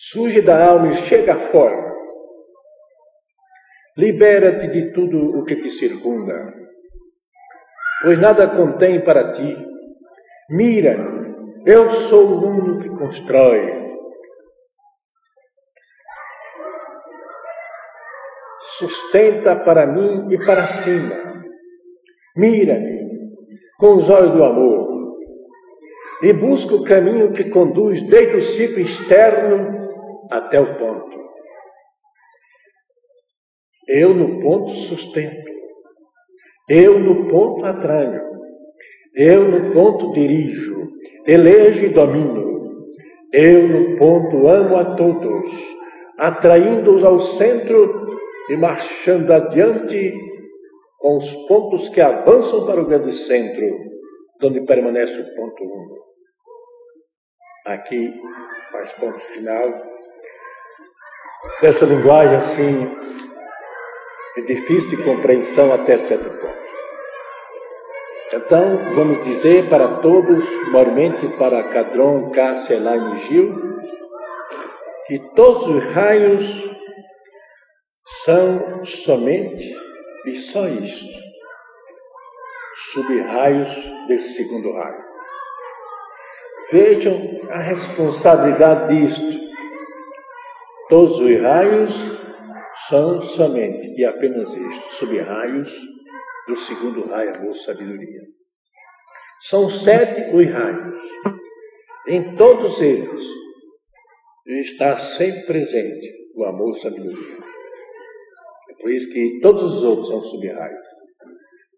Surge da alma e chega fora. Libera-te de tudo o que te circunda, pois nada contém para ti. Mira, eu sou o mundo que constrói. Sustenta para mim e para cima. Mira-me com os olhos do amor e busca o caminho que conduz desde o ciclo externo até o ponto. Eu no ponto sustento, eu no ponto atraio, eu no ponto dirijo, elejo e domino, eu no ponto amo a todos, atraindo-os ao centro e marchando adiante com os pontos que avançam para o grande centro, onde permanece o ponto um. Aqui faz ponto final dessa linguagem assim de difícil de compreensão até certo ponto. Então, vamos dizer para todos, maiormente para Cadron, Cássia, Elaine e Gil, que todos os raios são somente e só isto, sub-raios desse segundo raio. Vejam a responsabilidade disto. Todos os raios são somente e apenas isto, sub-raios do segundo raio, amor, sabedoria. São sete os raios. Em todos eles está sempre presente o amor, sabedoria. É por isso que todos os outros são sub-raios.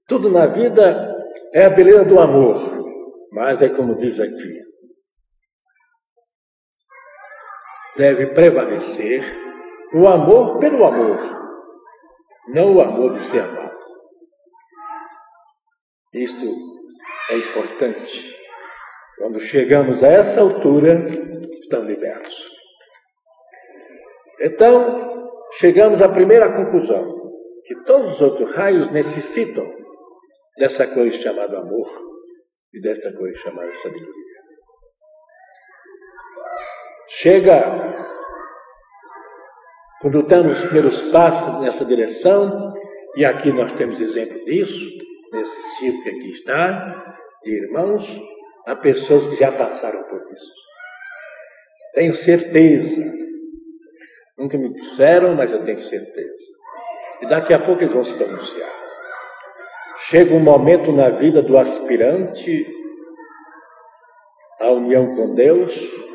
Tudo na vida é a beleza do amor, mas é como diz aqui, deve prevalecer o amor pelo amor, não o amor de ser amado. Isto é importante. Quando chegamos a essa altura, estamos libertos. Então, chegamos à primeira conclusão: que todos os outros raios necessitam dessa coisa chamada amor e desta coisa chamada sabedoria. Chega quando damos os primeiros passos nessa direção, e aqui nós temos exemplo disso, nesse ciclo que aqui está, de irmãos, há pessoas que já passaram por isso. Tenho certeza. Nunca me disseram, mas eu tenho certeza. E daqui a pouco eles vão se pronunciar. Chega um momento na vida do aspirante à união com Deus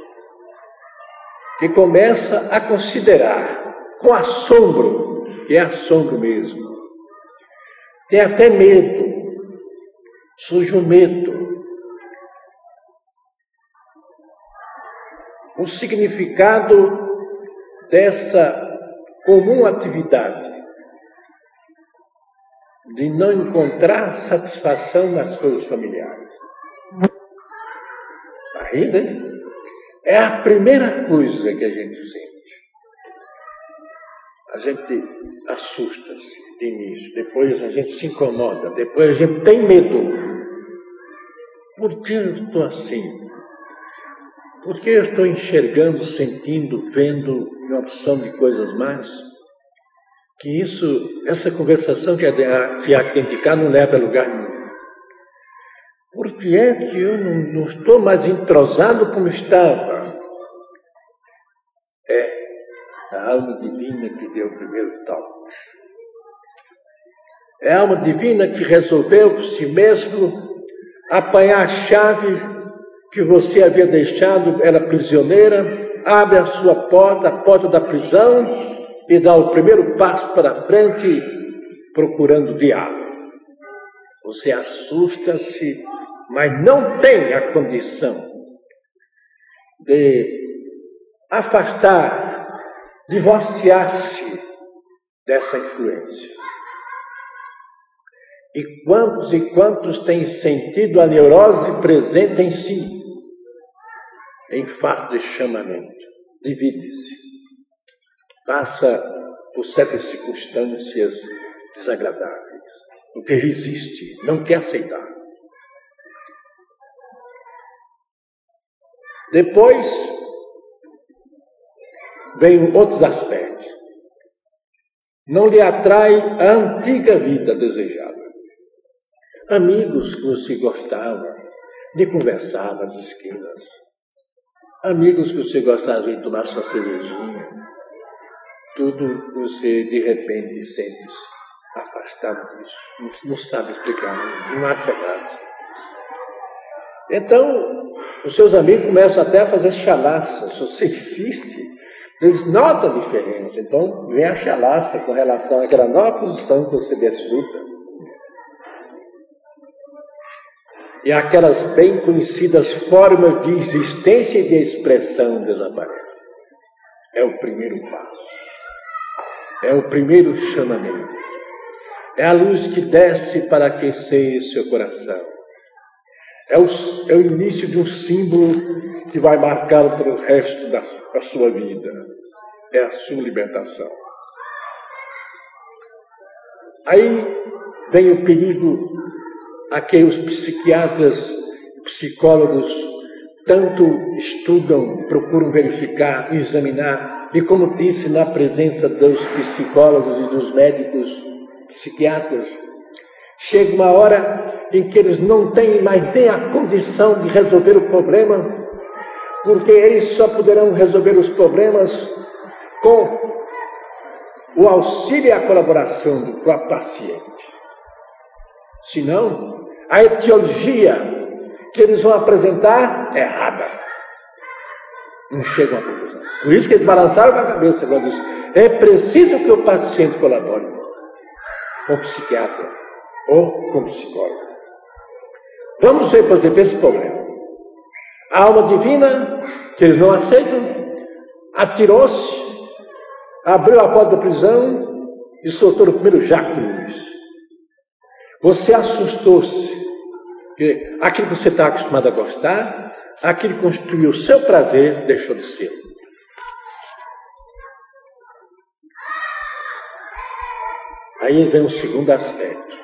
que começa a considerar com assombro, que é assombro mesmo. Tem até medo, surge o um medo. O significado dessa comum atividade de não encontrar satisfação nas coisas familiares. Está aí, né? É a primeira coisa que a gente sente a gente assusta-se de início, depois a gente se incomoda, depois a gente tem medo. Por que eu estou assim? Por que eu estou enxergando, sentindo, vendo uma opção de coisas mais? Que isso, essa conversação que há que identificar não leva a lugar nenhum. Por que é que eu não, não estou mais entrosado como estava? A alma divina que deu o primeiro toque. É a alma divina que resolveu por si mesmo apanhar a chave que você havia deixado, era prisioneira, abre a sua porta, a porta da prisão, e dá o primeiro passo para frente, procurando o diabo. Você assusta-se, mas não tem a condição de afastar divorciar-se dessa influência. E quantos e quantos têm sentido a neurose presente em si, em face de chamamento? Divide-se, passa por certas circunstâncias desagradáveis, o que resiste, não quer aceitar. Depois vêm outros aspectos. Não lhe atrai a antiga vida desejada. Amigos que você gostava de conversar nas esquinas. Amigos que você gostava de tomar sua cervejinha. Tudo você de repente sente-se afastado disso. Não, não sabe explicar, não acha graça. Então, os seus amigos começam até a fazer chalaça. Se você insiste, eles notam a diferença. Então, vem a chalaça com relação àquela nova posição que você desfruta. E aquelas bem conhecidas formas de existência e de expressão desaparecem. É o primeiro passo. É o primeiro chamamento. É a luz que desce para aquecer seu coração. É o, é o início de um símbolo que vai marcá-lo para o resto da, da sua vida. É a sua libertação. Aí vem o perigo a que os psiquiatras, psicólogos, tanto estudam, procuram verificar, examinar, e como disse, na presença dos psicólogos e dos médicos psiquiatras, chega uma hora em que eles não têm mais nem a condição de resolver o problema, porque eles só poderão resolver os problemas com o auxílio e a colaboração do próprio paciente. Senão, a etiologia que eles vão apresentar é errada. Não chegam à conclusão. Por isso que eles balançaram com a cabeça quando disse: é preciso que o paciente colabore com o psiquiatra ou com o psicólogo. Vamos ver, por exemplo, esse problema. A alma divina, que eles não aceitam, atirou-se, abriu a porta da prisão e soltou o primeiro jaco de luz. Você assustou-se, porque aquilo que você está acostumado a gostar, aquilo que construiu o seu prazer, deixou de ser. Aí vem o segundo aspecto.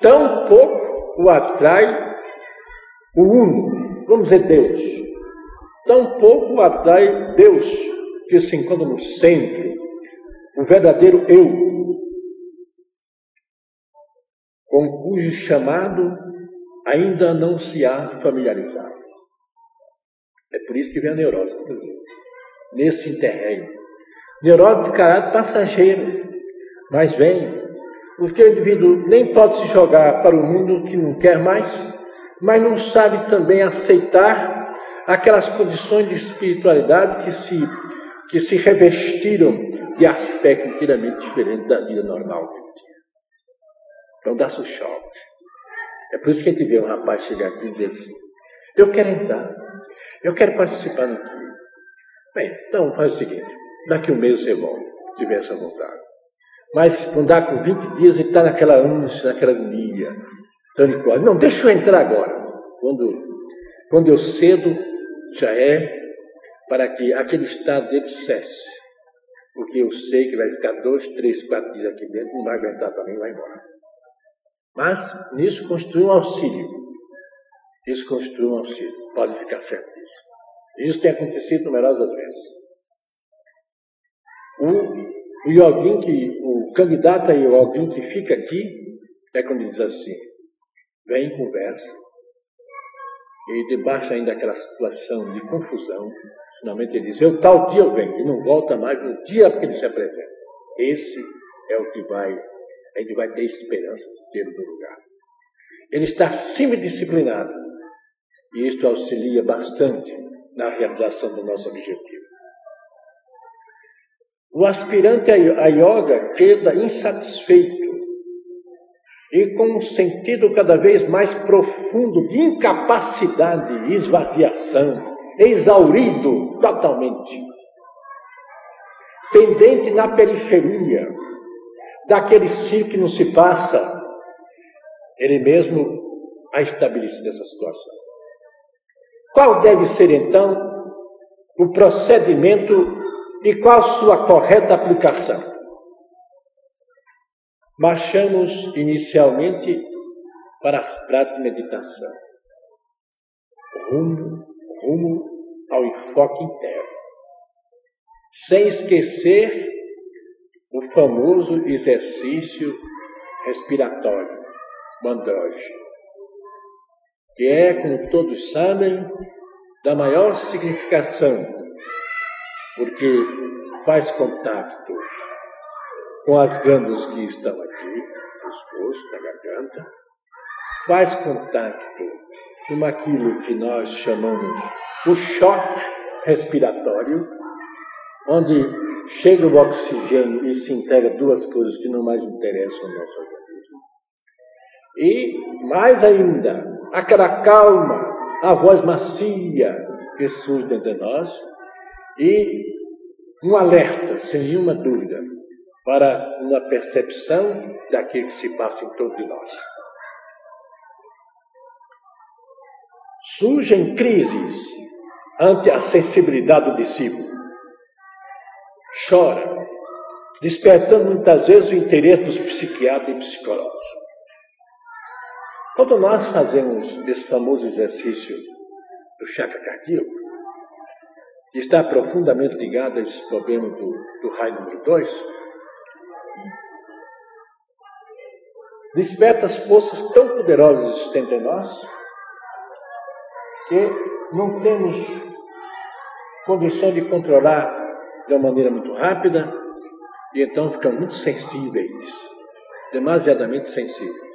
Tão pouco o atrai o uno, vamos dizer Deus. Tão pouco o atrai Deus, que se encontra no centro, o verdadeiro eu, com cujo chamado ainda não se há familiarizado. É por isso que vem a neurose, muitas vezes, nesse interregno. Neurose de caráter passageiro, mas vem porque o indivíduo nem pode se jogar para o mundo que não quer mais, mas não sabe também aceitar aquelas condições de espiritualidade que se, que se revestiram de aspecto inteiramente diferente da vida normal que ele tinha. Então dá-se o choque. É por isso que a gente vê um rapaz chegar aqui e dizer assim: Eu quero entrar, eu quero participar daquilo. Bem, então faz o seguinte: daqui um mês você volta, tiver essa vontade. Mas quando dá com 20 dias, ele está naquela ânsia, naquela agonia. Então não, deixa eu entrar agora. Quando, quando eu cedo, já é para que aquele estado dele cesse. Porque eu sei que vai ficar dois, três, quatro dias aqui dentro, não vai aguentar também, vai embora. Mas nisso construi um auxílio. Isso construi um auxílio. Pode ficar certo disso. Isso tem acontecido numerosas vezes. O, o Yogin que candidato aí, alguém que fica aqui, é quando diz assim: vem, conversa, e debaixo ainda daquela situação de confusão, finalmente ele diz: eu tal dia eu venho, e não volta mais no dia que ele se apresenta. Esse é o que vai, a gente vai ter esperança de ter no lugar. Ele está semi-disciplinado, e isto auxilia bastante na realização do nosso objetivo. O aspirante a yoga queda insatisfeito e com um sentido cada vez mais profundo de incapacidade, esvaziação, exaurido totalmente, pendente na periferia daquele ciclo que não se passa, ele mesmo a estabelecido essa situação. Qual deve ser então o procedimento e qual sua correta aplicação? Marchamos inicialmente para as práticas de meditação, rumo, rumo ao enfoque interno. sem esquecer o famoso exercício respiratório, mandroge, que é, como todos sabem, da maior significação, porque faz contato com as glândulas que estão aqui, no pescoço, na garganta, faz contato com aquilo que nós chamamos o choque respiratório, onde chega o oxigênio e se integra duas coisas que não mais interessam ao nosso organismo. E, mais ainda, aquela calma, a voz macia que surge dentro de nós e um alerta, sem nenhuma dúvida, para uma percepção daquilo que se passa em torno de nós. Surgem crises ante a sensibilidade do discípulo. Chora, despertando muitas vezes o interesse dos psiquiatras e psicólogos. Quando nós fazemos esse famoso exercício do chakra cardíaco, que está profundamente ligado a esse problema do, do raio número 2, desperta as forças tão poderosas existentes em nós que não temos condição de controlar de uma maneira muito rápida e então ficamos muito sensíveis, demasiadamente sensíveis.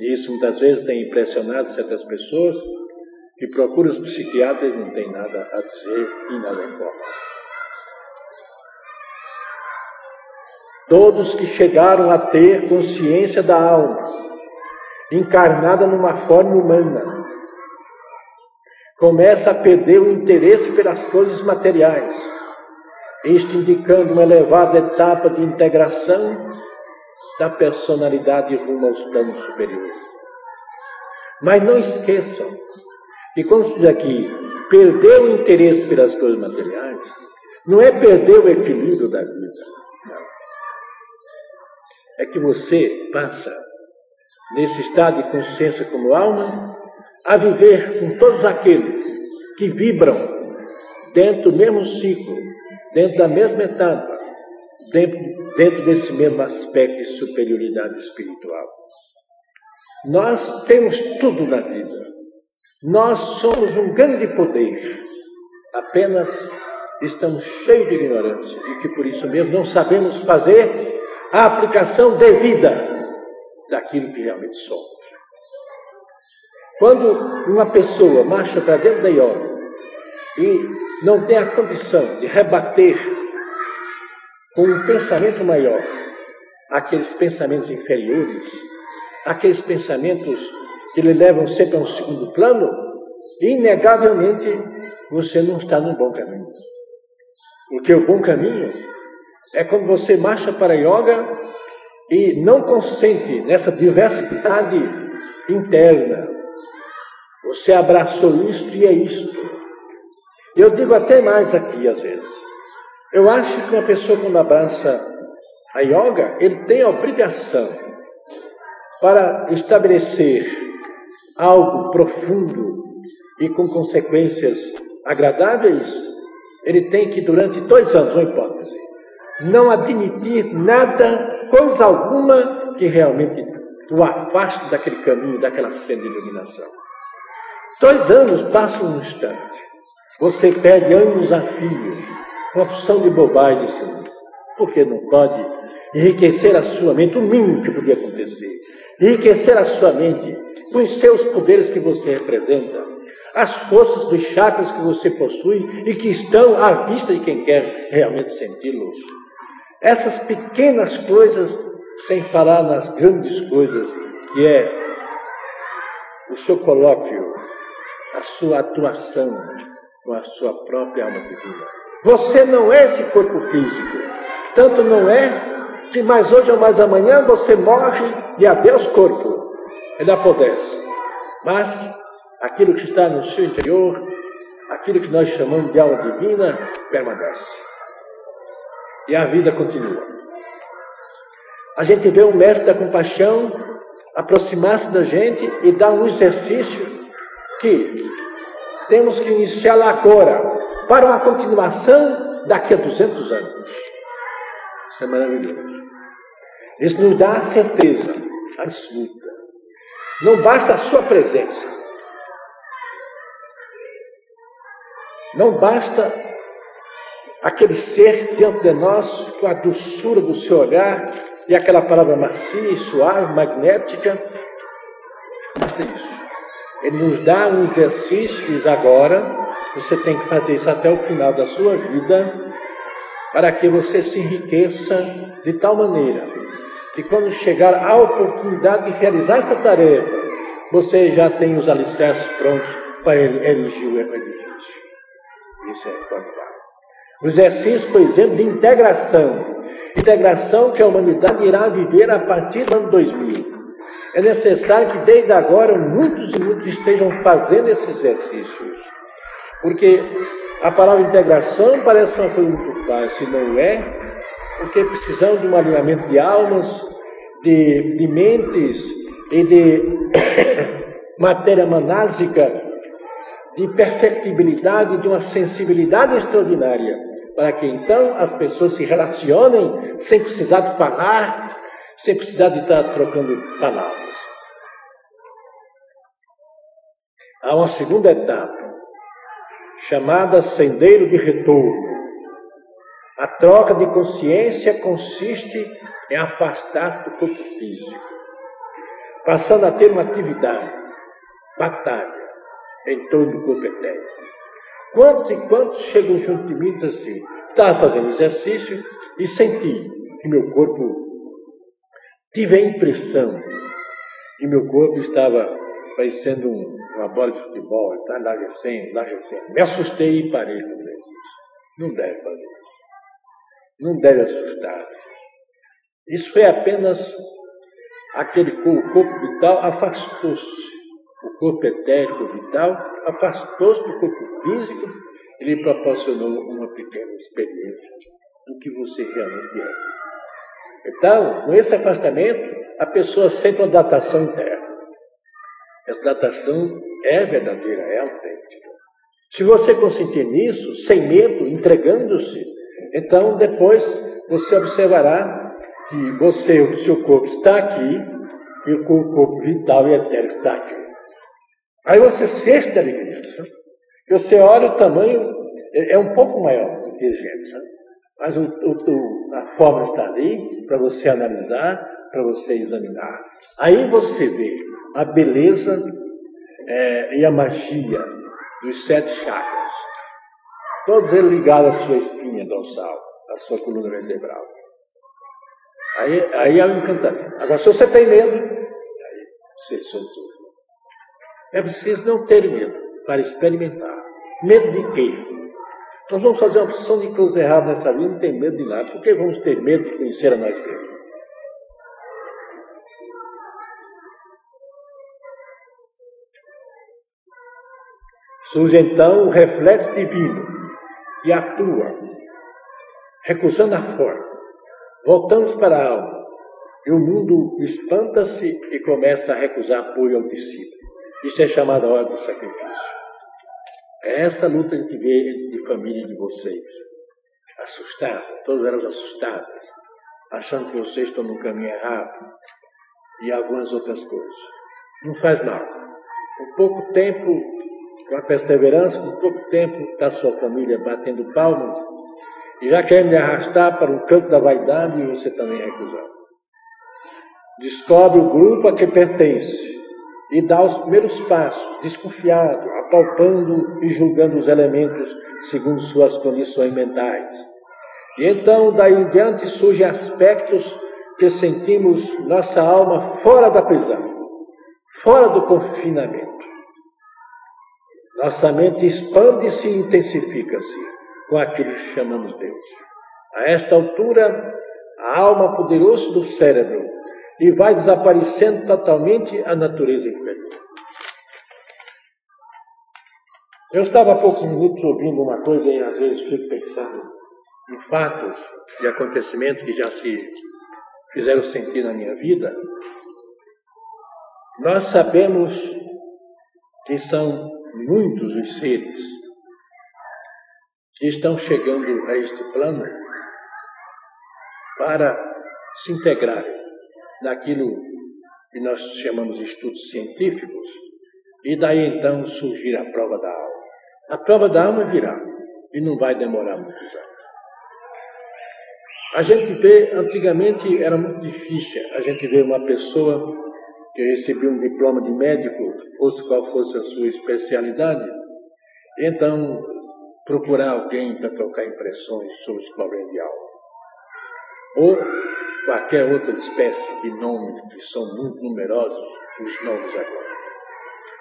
E isso muitas vezes tem impressionado certas pessoas que procuram os psiquiatras e não tem nada a dizer e nada a Todos que chegaram a ter consciência da alma, encarnada numa forma humana, começa a perder o interesse pelas coisas materiais, isto indicando uma elevada etapa de integração da personalidade rumo aos planos superiores. Mas não esqueçam que quando se diz aqui perder o interesse pelas coisas materiais, não é perder o equilíbrio da vida. É que você passa, nesse estado de consciência como alma, a viver com todos aqueles que vibram dentro do mesmo ciclo, dentro da mesma etapa, dentro desse mesmo aspecto de superioridade espiritual. Nós temos tudo na vida. Nós somos um grande poder. Apenas estamos cheios de ignorância e que por isso mesmo não sabemos fazer a aplicação devida daquilo que realmente somos. Quando uma pessoa marcha para dentro da yoga e não tem a condição de rebater com um pensamento maior aqueles pensamentos inferiores, aqueles pensamentos que lhe levam sempre a um segundo plano, inegavelmente você não está no bom caminho. Porque o bom caminho é quando você marcha para yoga e não consente nessa diversidade interna, você abraçou isto e é isto. Eu digo até mais aqui às vezes. Eu acho que uma pessoa quando abraça a yoga, ele tem a obrigação para estabelecer algo profundo e com consequências agradáveis, ele tem que, durante dois anos, uma hipótese, não admitir nada, coisa alguma, que realmente o afaste daquele caminho, daquela cena de iluminação. Dois anos passam um instante. Você perde anos a fios, uma opção de bobagem, porque não pode enriquecer a sua mente, o mínimo que podia acontecer. Enriquecer a sua mente com os seus poderes que você representa, as forças dos chakras que você possui e que estão à vista de quem quer realmente senti-los. Essas pequenas coisas, sem falar nas grandes coisas, que é o seu colóquio a sua atuação com a sua própria alma divina. Você não é esse corpo físico. Tanto não é que mais hoje ou mais amanhã você morre e adeus corpo. Ele apodrece. Mas aquilo que está no seu interior, aquilo que nós chamamos de alma divina, permanece. E a vida continua. A gente vê o mestre da compaixão aproximar-se da gente e dar um exercício que temos que iniciar agora para uma continuação daqui a 200 anos. Isso é maravilhoso. Isso nos dá a certeza absoluta. Não basta a sua presença. Não basta aquele ser diante de nós com a doçura do seu olhar e aquela palavra macia, suave, magnética. Basta isso. Ele nos dá um exercício, agora, você tem que fazer isso até o final da sua vida, para que você se enriqueça de tal maneira que quando chegar a oportunidade de realizar essa tarefa, você já tem os alicerces prontos para erigir o edifício. Isso é formidável. O exercício, por exemplo, de integração. Integração que a humanidade irá viver a partir do ano 2000. É necessário que desde agora muitos e muitos estejam fazendo esses exercícios. Porque a palavra integração parece uma coisa muito fácil, não é? Porque precisamos de um alinhamento de almas, de, de mentes e de matéria manásica, de perfectibilidade, de uma sensibilidade extraordinária, para que então as pessoas se relacionem sem precisar de falar, sem precisar de estar trocando palavras. Há uma segunda etapa, chamada sendeiro de retorno. A troca de consciência consiste em afastar-se do corpo físico, passando a ter uma atividade, batalha, em torno do corpo etéreo. Quantos e quantos chegam junto de mim e dizem assim, estava fazendo exercício e senti que meu corpo, tive a impressão que meu corpo estava parecendo um, uma bola de futebol, está enlarguecendo, enlarguecendo. Me assustei e parei com o exercício. Não deve fazer isso. Não deve assustar-se. Isso foi apenas aquele o corpo vital afastou-se. O corpo etérico vital afastou-se do corpo físico e lhe proporcionou uma pequena experiência do que você realmente é. Então, com esse afastamento, a pessoa sente uma datação interna. Essa datação é verdadeira, é autêntica. Se você consentir nisso, sem medo, entregando-se, então depois você observará que você, o seu corpo está aqui e o corpo vital e etéreo está aqui. Aí você sente a alegria. Você olha o tamanho, é, é um pouco maior do que a gente, sabe? mas o, o, a forma está ali para você analisar, para você examinar. Aí você vê a beleza é, e a magia dos sete chakras. Todos eles ligados à sua espinha dorsal, à sua coluna vertebral. Aí, aí é o encantamento. Agora, se você tem medo, aí você soltou. É preciso não ter medo para experimentar. Medo de quê? Nós vamos fazer uma opção de coisa errada nessa vida, não tem medo de nada. Por que vamos ter medo de conhecer a nós mesmos? Surge então o reflexo divino que atua, recusando a forma. Voltamos para a alma. E o mundo espanta-se e começa a recusar apoio ao discípulo. Isso é chamado a hora do sacrifício. É essa luta que a gente vê de família de vocês. Assustadas, todas elas assustadas, achando que vocês estão no caminho errado e algumas outras coisas. Não faz mal. Com pouco tempo, com a perseverança, com pouco tempo, está sua família batendo palmas e já querem lhe arrastar para um canto da vaidade e você também recusando. Descobre o grupo a que pertence e dá os primeiros passos, desconfiado, apalpando e julgando os elementos segundo suas condições mentais. E então, daí em diante, surgem aspectos que sentimos nossa alma fora da prisão, fora do confinamento. Nossa mente expande-se e intensifica-se com aquilo que chamamos Deus. A esta altura, a alma poderosa do cérebro e vai desaparecendo totalmente a natureza inferior. Eu estava há poucos minutos ouvindo uma coisa e às vezes fico pensando em fatos e acontecimentos que já se fizeram sentir na minha vida. Nós sabemos que são muitos os seres que estão chegando a este plano para se integrarem naquilo que nós chamamos de estudos científicos, e daí então surgir a prova da alma. A prova da alma virá e não vai demorar muitos anos. A gente vê, antigamente era muito difícil a gente ver uma pessoa que recebia um diploma de médico, fosse qual fosse a sua especialidade, então procurar alguém para trocar impressões sobre os problemas de alma. Ou qualquer outra espécie de nome, que são muito numerosos os nomes agora.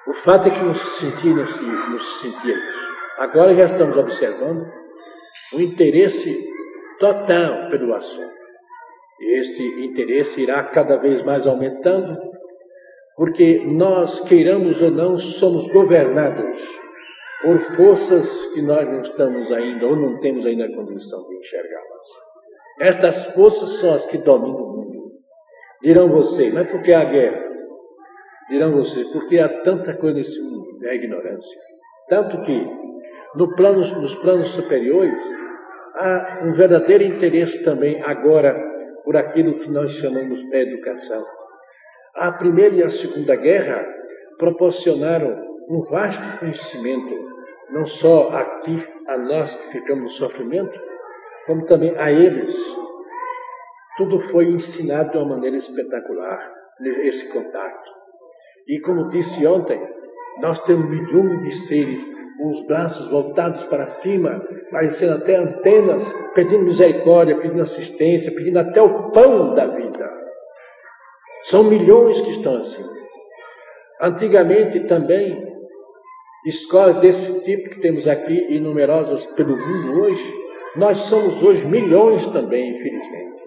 O fato é que nos sentimos, nos sentimos. Agora já estamos observando o interesse total pelo assunto. Este interesse irá cada vez mais aumentando, porque nós, queiramos ou não, somos governados por forças que nós não estamos ainda, ou não temos ainda a condição de enxergá-las. Estas forças são as que dominam o mundo. Dirão vocês, mas por que a guerra? Dirão vocês, porque há tanta coisa nesse mundo, é a ignorância. Tanto que no plano, nos planos superiores há um verdadeiro interesse também agora por aquilo que nós chamamos de educação. A Primeira e a Segunda Guerra proporcionaram um vasto conhecimento, não só aqui a nós que ficamos no sofrimento, como também a eles. Tudo foi ensinado de uma maneira espetacular, esse contato. E como disse ontem, nós temos milhões de seres com os braços voltados para cima, parecendo até antenas, pedindo misericórdia, pedindo assistência, pedindo até o pão da vida. São milhões que estão assim. Antigamente também, escolas desse tipo que temos aqui e numerosas pelo mundo hoje, nós somos hoje milhões também, infelizmente.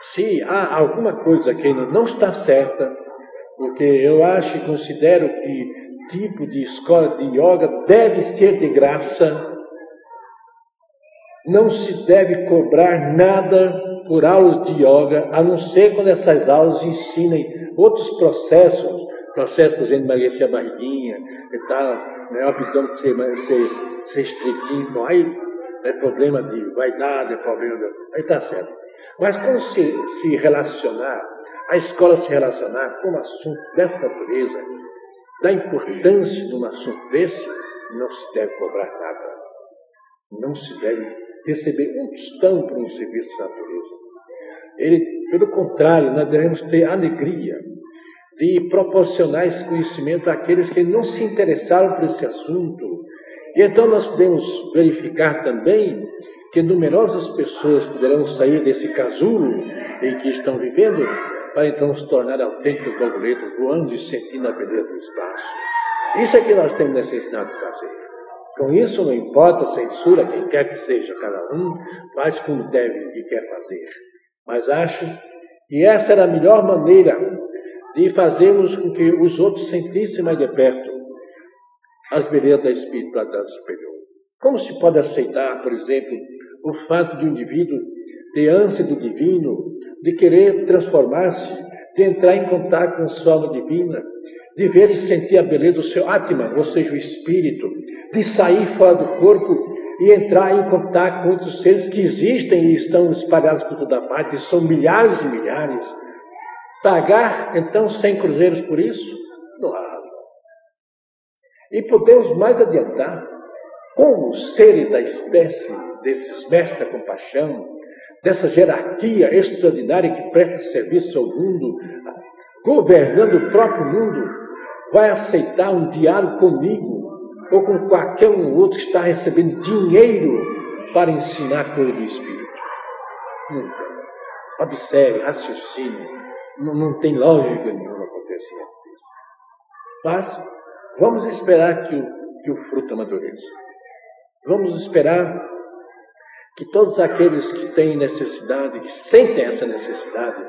Se há alguma coisa que ainda não está certa, porque eu acho e considero que tipo de escola de yoga deve ser de graça, não se deve cobrar nada por aulas de yoga, a não ser quando essas aulas ensinem outros processos, processos, por exemplo, emagrecer a barriguinha e tal, né, o abdômen ser, ser, ser estreitinho, aí é problema de vaidade, é problema de... Aí está certo. Mas quando se, se relacionar, a escola se relacionar com um assunto dessa natureza, da importância de um assunto desse, não se deve cobrar nada. Não se deve receber um tostão por um serviço da natureza. Ele, pelo contrário, nós devemos ter alegria de proporcionar esse conhecimento àqueles que não se interessaram por esse assunto, e então nós podemos verificar também que numerosas pessoas poderão sair desse casulo em que estão vivendo para então se tornar autênticas borboletas voando e sentindo a beleza do espaço. Isso é que nós temos necessidade de fazer. Com isso, não importa a censura, quem quer que seja, cada um faz como deve e quer fazer. Mas acho que essa era a melhor maneira de fazermos com que os outros sentissem mais de perto as belezas da espiritualidade superior. Como se pode aceitar, por exemplo, o fato de um indivíduo ter ânsia do divino, de querer transformar-se, de entrar em contato com a sua alma divina, de ver e sentir a beleza do seu Atman, ou seja, o espírito, de sair fora do corpo e entrar em contato com outros seres que existem e estão espalhados por toda parte, são milhares e milhares. Pagar, então, 100 cruzeiros por isso? E podemos mais adiantar, como seres da espécie desses mestres da compaixão, dessa jerarquia extraordinária que presta serviço ao mundo, governando o próprio mundo, vai aceitar um diálogo comigo ou com qualquer um outro que está recebendo dinheiro para ensinar coisa do Espírito? Nunca. Observe, raciocine. Não, não tem lógica nenhuma acontecimento disso. Mas vamos esperar que o, que o fruto amadureça. Vamos esperar que todos aqueles que têm necessidade, que sentem essa necessidade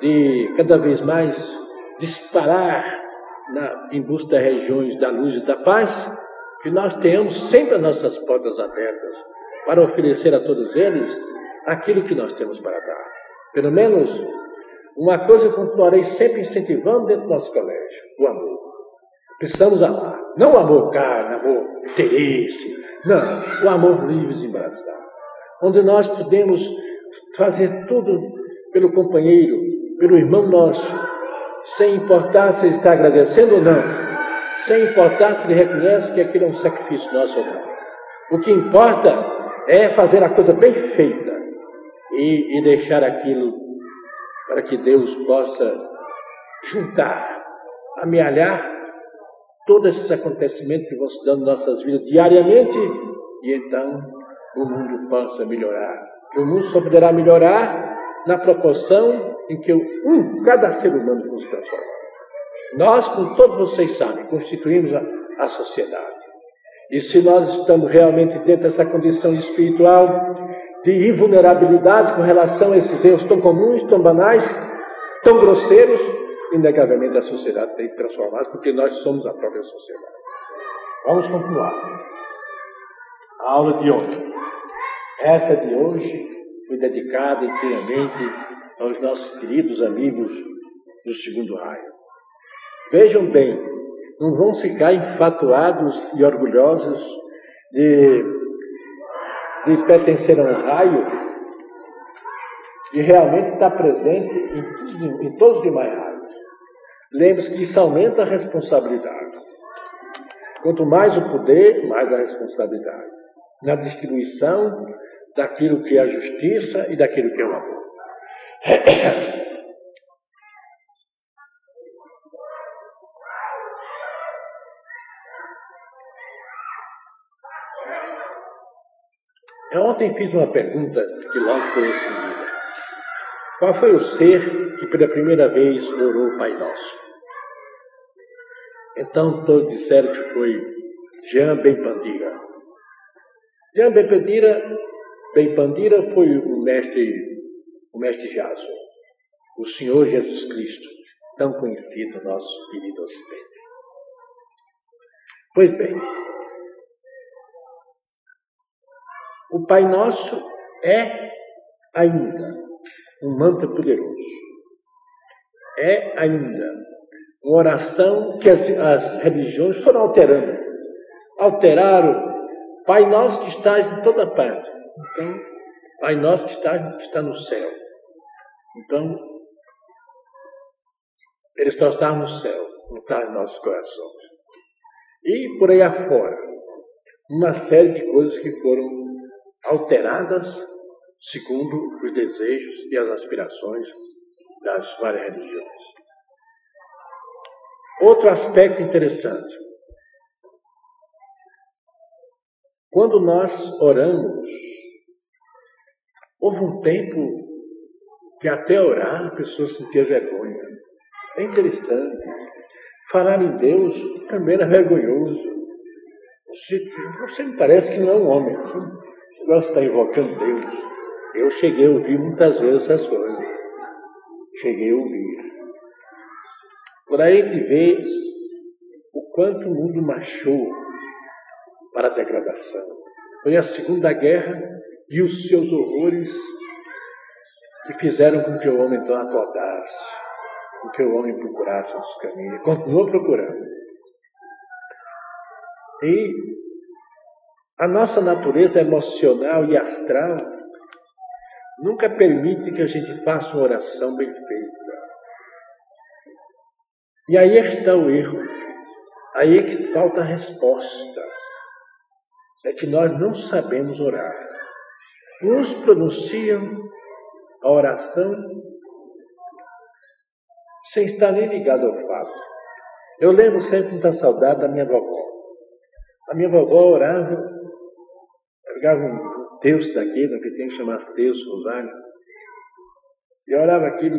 de cada vez mais disparar na, em busca das regiões da luz e da paz, que nós tenhamos sempre as nossas portas abertas para oferecer a todos eles aquilo que nós temos para dar. Pelo menos uma coisa continuarei sempre incentivando dentro do nosso colégio: o amor. Precisamos amar. Não amor carne, amor interesse, Não, o amor livre de embaraçar. Onde nós podemos fazer tudo pelo companheiro, pelo irmão nosso, sem importar se ele está agradecendo ou não, sem importar se ele reconhece que aquilo é um sacrifício nosso ou não. O que importa é fazer a coisa bem feita e, e deixar aquilo para que Deus possa juntar, amealhar todos esses acontecimentos que vão se dando em nossas vidas diariamente e então o mundo possa melhorar. Que o mundo só poderá melhorar na proporção em que um, cada ser humano nos transforma. Nós, como todos vocês sabem, constituímos a, a sociedade. E se nós estamos realmente dentro dessa condição espiritual de invulnerabilidade com relação a esses erros tão comuns, tão banais, tão grosseiros, inegavelmente a sociedade tem que transformar porque nós somos a própria sociedade. Vamos continuar. A aula de hoje. Essa de hoje foi dedicada inteiramente aos nossos queridos amigos do segundo raio. Vejam bem, não vão ficar enfatuados e orgulhosos de, de pertencer a um raio e realmente estar presente em, em todos os demais raios. Lembre-se que isso aumenta a responsabilidade. Quanto mais o poder, mais a responsabilidade. Na distribuição daquilo que é a justiça e daquilo que é o amor. Eu ontem fiz uma pergunta que logo foi respondida. Qual foi o ser que pela primeira vez orou o Pai Nosso? Então todos disseram que foi Jean Benpandira. Jean Benpandira Bem Pandira foi o mestre, o mestre Jason, o Senhor Jesus Cristo, tão conhecido no nosso querido Ocidente. Pois bem, o Pai Nosso é ainda um mantra poderoso. É ainda uma oração que as, as religiões foram alterando. Alteraram Pai Nosso que estás em toda parte. Então, Pai Nosso que está, que está no céu. Então, Ele só está no céu, não está em nossos corações. E por aí afora, uma série de coisas que foram alteradas segundo os desejos e as aspirações das várias religiões. Outro aspecto interessante. Quando nós oramos, Houve um tempo que até orar a pessoa sentia vergonha. É interessante. Falar em Deus também era vergonhoso. Você me parece que não é um homem assim. Você gosta de estar invocando Deus. Eu cheguei a ouvir muitas vezes essas coisas. Cheguei a ouvir. Por aí a gente vê o quanto o mundo marchou para a degradação. Foi a Segunda Guerra e os seus horrores que fizeram com que o homem então acordasse, com que o homem procurasse os caminhos. Continuou procurando. E a nossa natureza emocional e astral nunca permite que a gente faça uma oração bem feita. E aí é está o erro. Aí é que falta a resposta. É que nós não sabemos orar. Uns pronunciam a oração sem estar nem ligado ao fato. Eu lembro sempre muita saudade da minha vovó. A minha vovó orava, pegava um texto daquele, que tem que chamar texto, rosário, e orava aquilo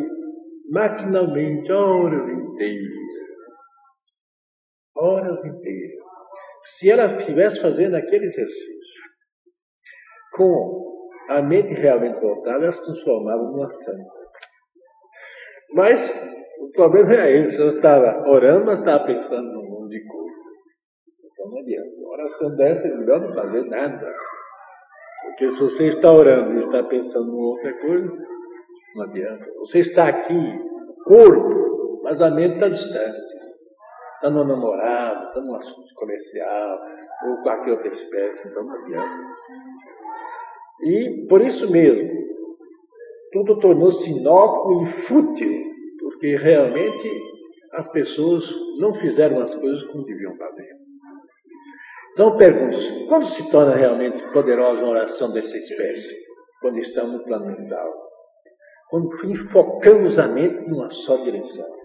maquinalmente, horas inteiras. Horas inteiras. Se ela estivesse fazendo aquele exercício com a mente realmente voltada, ela se transformava numa santa. Mas o problema é esse, ela estava orando, mas estava pensando num mundo de coisas. Então não adianta. Uma oração dessa é melhor não fazer nada. Porque se você está orando e está pensando em outra coisa, não adianta. Você está aqui, corpo, mas a mente está distante. está no namorado, está num assunto comercial, ou qualquer outra espécie, então não adianta. E por isso mesmo, tudo tornou-se inócuo e fútil, porque realmente as pessoas não fizeram as coisas como deviam fazer. Então pergunto, quando se torna realmente poderosa uma oração dessa espécie? Quando estamos no plano mental. Quando enfocamos a mente numa só direção.